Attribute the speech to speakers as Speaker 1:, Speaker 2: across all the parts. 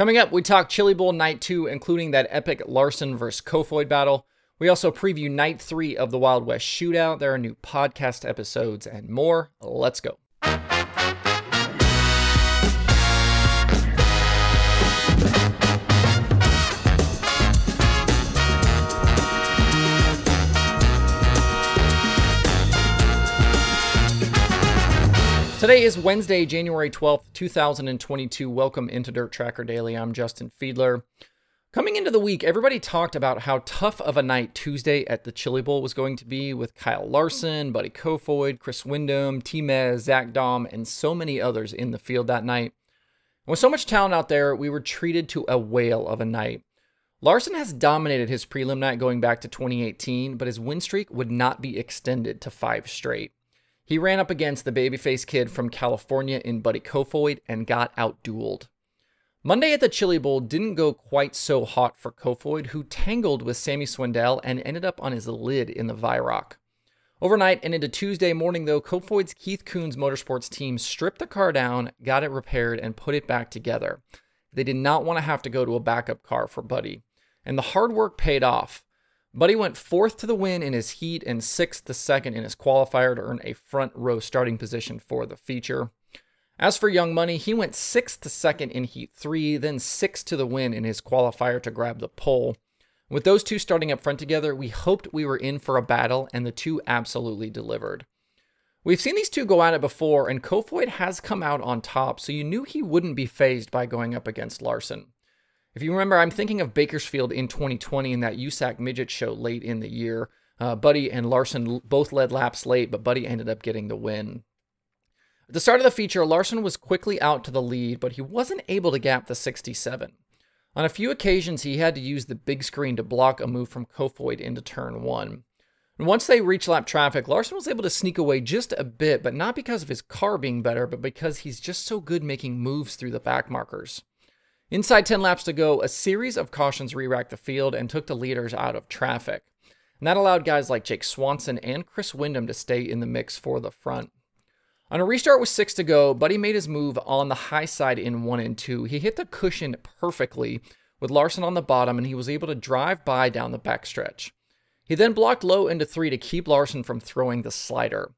Speaker 1: Coming up, we talk Chili Bowl Night 2, including that epic Larson versus Kofoid battle. We also preview Night 3 of the Wild West Shootout. There are new podcast episodes and more. Let's go. Today is Wednesday, January 12th, 2022. Welcome into Dirt Tracker Daily. I'm Justin Fiedler. Coming into the week, everybody talked about how tough of a night Tuesday at the Chili Bowl was going to be with Kyle Larson, Buddy Kofoid, Chris Windom, T-Mez, Zach Daum, and so many others in the field that night. And with so much talent out there, we were treated to a whale of a night. Larson has dominated his prelim night going back to 2018, but his win streak would not be extended to five straight. He ran up against the babyface kid from California in Buddy Kofoid and got outdueled. Monday at the Chili Bowl didn't go quite so hot for Kofoid, who tangled with Sammy Swindell and ended up on his lid in the Vyrock. Overnight and into Tuesday morning, though, Kofoid's Keith Kunz Motorsports team stripped the car down, got it repaired, and put it back together. They did not want to have to go to a backup car for Buddy. And the hard work paid off. Buddy went fourth to the win in his heat and sixth to second in his qualifier to earn a front row starting position for the feature. As for Young Money, he went sixth to second in Heat 3, then sixth to the win in his qualifier to grab the pole. With those two starting up front together, we hoped we were in for a battle, and the two absolutely delivered. We've seen these two go at it before, and Kofoid has come out on top, so you knew he wouldn't be fazed by going up against Larson. If you remember, I'm thinking of Bakersfield in 2020 in that USAC midget show late in the year. Uh, Buddy and Larson both led laps late, but Buddy ended up getting the win. At the start of the feature, Larson was quickly out to the lead, but he wasn't able to gap the 67. On a few occasions, he had to use the big screen to block a move from Kofoid into turn one. And once they reached lap traffic, Larson was able to sneak away just a bit, but not because of his car being better, but because he's just so good making moves through the back markers. Inside 10 laps to go, a series of cautions re racked the field and took the leaders out of traffic. And that allowed guys like Jake Swanson and Chris Windom to stay in the mix for the front. On a restart with six to go, Buddy made his move on the high side in one and two. He hit the cushion perfectly with Larson on the bottom, and he was able to drive by down the backstretch. He then blocked low into three to keep Larson from throwing the slider.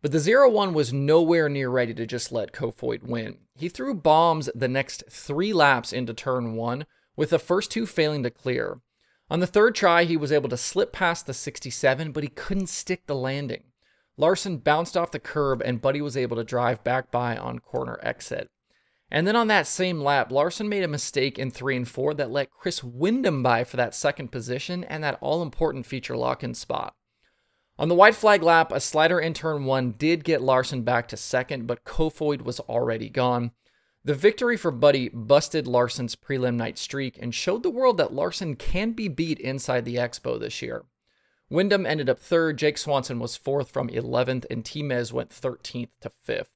Speaker 1: But the 0 1 was nowhere near ready to just let Kofoid win. He threw bombs the next three laps into turn one, with the first two failing to clear. On the third try, he was able to slip past the 67, but he couldn't stick the landing. Larson bounced off the curb, and Buddy was able to drive back by on corner exit. And then on that same lap, Larson made a mistake in three and four that let Chris Windom by for that second position and that all important feature lock in spot. On the white flag lap, a slider in turn one did get Larson back to second, but Kofoid was already gone. The victory for Buddy busted Larson's prelim night streak and showed the world that Larson can be beat inside the expo this year. Windom ended up third, Jake Swanson was fourth from 11th, and T-Mez went 13th to fifth.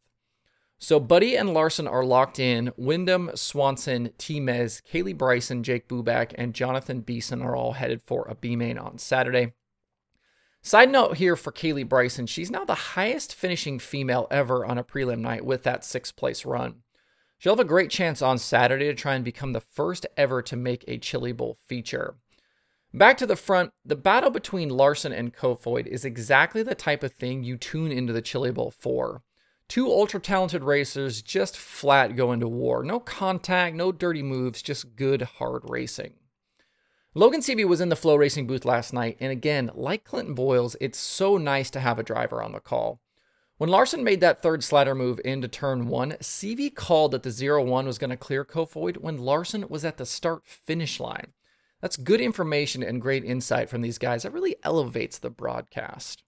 Speaker 1: So Buddy and Larson are locked in. Windom, Swanson, T-Mez, Kaylee Bryson, Jake Bubak, and Jonathan Beeson are all headed for a B main on Saturday. Side note here for Kaylee Bryson, she's now the highest finishing female ever on a prelim night with that sixth place run. She'll have a great chance on Saturday to try and become the first ever to make a Chili Bowl feature. Back to the front, the battle between Larson and Kofoid is exactly the type of thing you tune into the Chili Bowl for. Two ultra talented racers just flat go into war. No contact, no dirty moves, just good hard racing. Logan Seavey was in the FloRacing booth last night, and again, like Clinton Boyles, it's so nice to have a driver on the call. When Larson made that third slider move into turn one, Seavey called that the 0 1 was going to clear Kofoid when Larson was at the start finish line. That's good information and great insight from these guys. That really elevates the broadcast.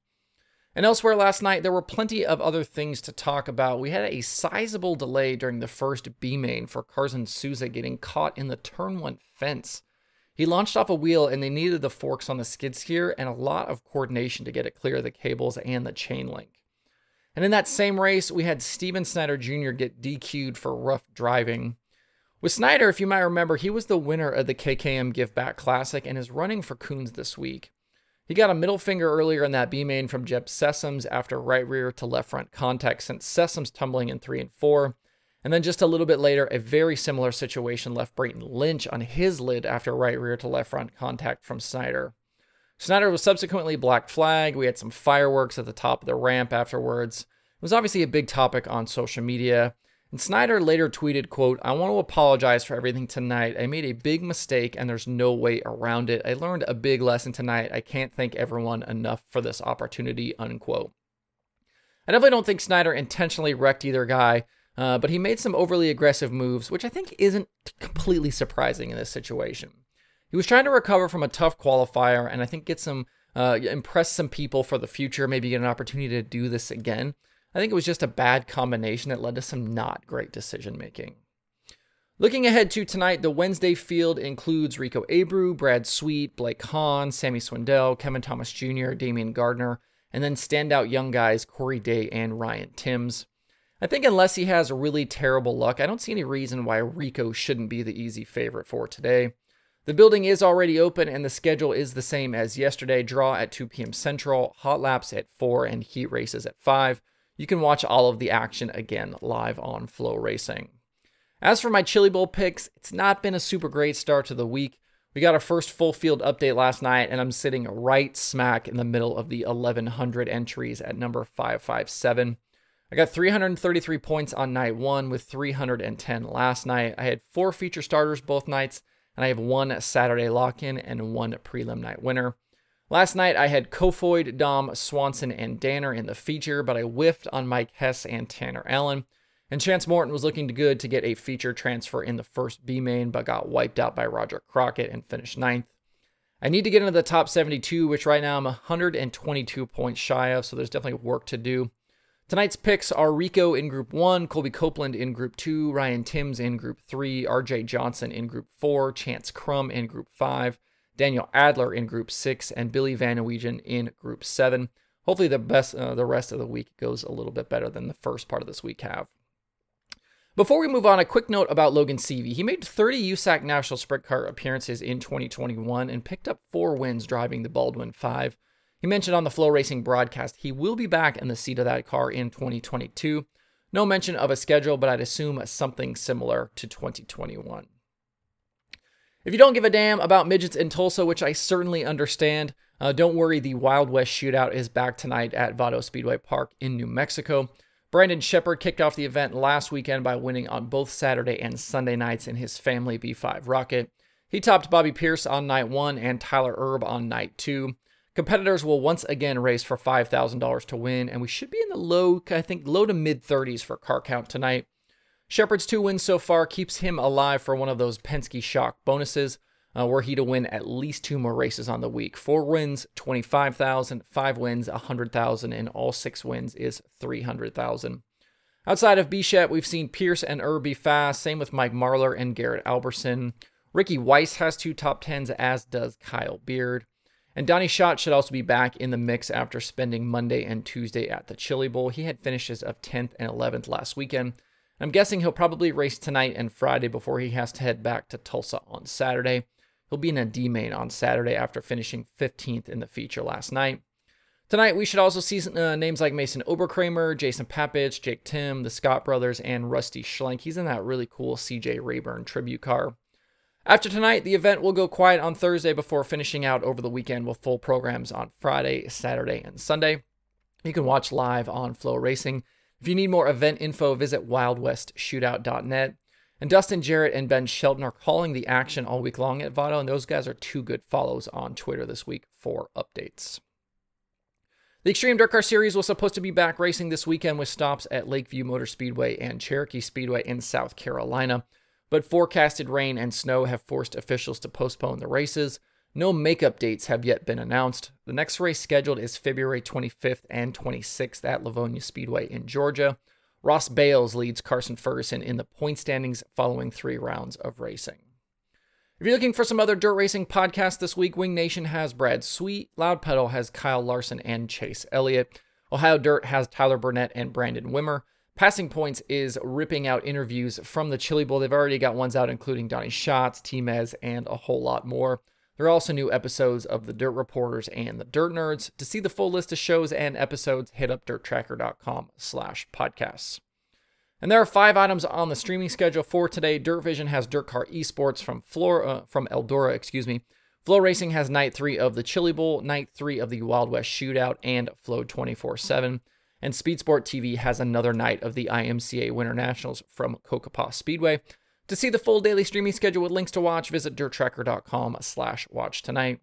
Speaker 1: And elsewhere last night, there were plenty of other things to talk about. We had a sizable delay during the first B main for Carson Souza getting caught in the turn one fence. He launched off a wheel and they needed the forks on the skid steer and a lot of coordination to get it clear of the cables and the chain link. And in that same race, we had Steven Snyder Jr. get DQ'd for rough driving. With Snyder, if you might remember, he was the winner of the KKM Give Back Classic and is running for Kunz this week. He got a middle finger earlier in that B main from Jeb Sessoms after right rear to left front contact sent Sessoms tumbling in 3 and 4. And then just a little bit later, a very similar situation left Brayton Lynch on his lid after right rear to left front contact from Snyder. Snyder was subsequently black flag. We had some fireworks at the top of the ramp afterwards. It was obviously a big topic on social media. And Snyder later tweeted, quote, I want to apologize for everything tonight. I made a big mistake and there's no way around it. I learned a big lesson tonight. I can't thank everyone enough for this opportunity, unquote. I definitely don't think Snyder intentionally wrecked either guy. Uh, but he made some overly aggressive moves, which I think isn't completely surprising in this situation. He was trying to recover from a tough qualifier, and I think get some uh, impress some people for the future, maybe get an opportunity to do this again. I think it was just a bad combination that led to some not great decision making. Looking ahead to tonight, the Wednesday field includes Rico Abreu, Brad Sweet, Blake Hahn, Sammy Swindell, Kevin Thomas Jr., Damion Gardner, and then standout young guys Corey Day and Ryan Timms. I think unless he has really terrible luck, I don't see any reason why Rico shouldn't be the easy favorite for today. The building is already open and the schedule is the same as yesterday. Draw at 2 p.m. Central, hot laps at 4, and heat races at 5. You can watch all of the action again live on FloRacing. As for my Chili Bowl picks, it's not been a super great start to the week. We got our first full field update last night, and I'm sitting right smack in the middle of the 1100 entries at number 557. I got 333 points on night one with 310 last night. I had four feature starters both nights, and I have one Saturday lock in and one prelim night winner. Last night I had Kofoid, Daum, Swanson, and Danner in the feature, but I whiffed on Mike Hess and Tanner Allen. And Chance Morton was looking good to get a feature transfer in the first B main, but got wiped out by Roger Crockett and finished ninth. I need to get into the top 72, which right now I'm 122 points shy of, so there's definitely work to do. Tonight's picks are Rico in Group 1, Colby Copeland in Group 2, Ryan Timms in Group 3, RJ Johnson in Group 4, Chance Crum in Group 5, Daniel Adler in Group 6, and Billy Van Weegen in Group 7. Hopefully, the best uh, the rest of the week goes a little bit better than the first part of this week have. Before we move on, a quick note about Logan Seavey. He made 30 USAC National Sprint Car appearances in 2021 and picked up four wins driving the Baldwin 5. He mentioned on the FloRacing broadcast he will be back in the seat of that car in 2022. No mention of a schedule, but I'd assume something similar to 2021. If you don't give a damn about midgets in Tulsa, which I certainly understand, uh, don't worry, the Wild West shootout is back tonight at Vado Speedway Park in New Mexico. Brandon Sheppard kicked off the event last weekend by winning on both Saturday and Sunday nights in his family B5 rocket. He topped Bobby Pierce on night one and Tyler Erb on night two. Competitors will once again race for $5,000 to win, and we should be in the low, I think, low to mid 30s for car count tonight. Sheppard's two wins so far keeps him alive for one of those Penske shock bonuses, uh, were he to win at least two more races on the week. Four wins, 25,000, five wins, 100,000, and all six wins is 300,000. Outside of Bichette, we've seen Pierce and Irby fast, same with Mike Marlar and Garrett Alberson. Ricky Weiss has two top tens, as does Kyle Beard. And Donny Schatz should also be back in the mix after spending Monday and Tuesday at the Chili Bowl. He had finishes of 10th and 11th last weekend. I'm guessing he'll probably race tonight and Friday before he has to head back to Tulsa on Saturday. He'll be in a D main on Saturday after finishing 15th in the feature last night. Tonight, we should also see uh, names like Mason Oberkramer, Jason Papich, Jake Timm, the Scott brothers, and Rusty Schlenk. He's in that really cool CJ Rayburn tribute car. After tonight, the event will go quiet on Thursday before finishing out over the weekend with full programs on Friday, Saturday, and Sunday. You can watch live on FloRacing. If you need more event info, visit wildwestshootout.net. And Dustin Jarrett and Ben Shelton are calling the action all week long at Vado, and those guys are two good follows on Twitter this week for updates. The Extreme Dirt Car Series was supposed to be back racing this weekend with stops at Lakeview Motor Speedway and Cherokee Speedway in South Carolina but forecasted rain and snow have forced officials to postpone the races. No makeup dates have yet been announced. The next race scheduled is February 25th and 26th at Lavonia Speedway in Georgia. Ross Bales leads Carson Ferguson in the point standings following three rounds of racing. If you're looking for some other dirt racing podcasts this week, Wing Nation has Brad Sweet, Loud Pedal has Kyle Larson and Chase Elliott, Ohio Dirt has Tyler Burnett and Brandon Wimmer, Passing Points is ripping out interviews from the Chili Bowl. They've already got ones out, including Donny Schatz, T-Mez, and a whole lot more. There are also new episodes of The Dirt Reporters and The Dirt Nerds. To see the full list of shows and episodes, hit up dirttracker.com slash podcasts. And there are five items on the streaming schedule for today. Dirt Vision has Dirt Car Esports from Flora, uh, from Eldora, excuse me. FloRacing has night three of the Chili Bowl, night three of the Wild West Shootout, and Flow 24 7. And Speed Sport TV has another night of the IMCA Winter Nationals from Cocopah Speedway. To see the full daily streaming schedule with links to watch, visit dirttracker.com slash watch tonight.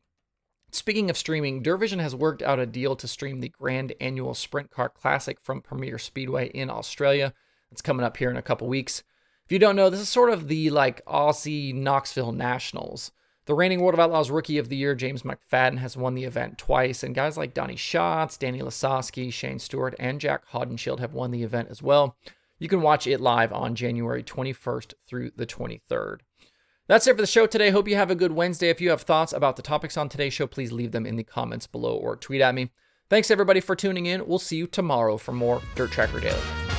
Speaker 1: Speaking of streaming, DIRTVision has worked out a deal to stream the Grand Annual Sprint Car Classic from Premier Speedway in Australia. It's coming up here in a couple weeks. If you don't know, this is sort of the like Aussie Knoxville Nationals. The reigning World of Outlaws Rookie of the Year, James McFadden, has won the event twice, and guys like Donny Schatz, Danny Lasoski, Shane Stewart, and Jac Haudenschild have won the event as well. You can watch it live on January 21st through the 23rd. That's it for the show today. Hope you have a good Wednesday. If you have thoughts about the topics on today's show, please leave them in the comments below or tweet at me. Thanks everybody for tuning in. We'll see you tomorrow for more Dirt Tracker Daily.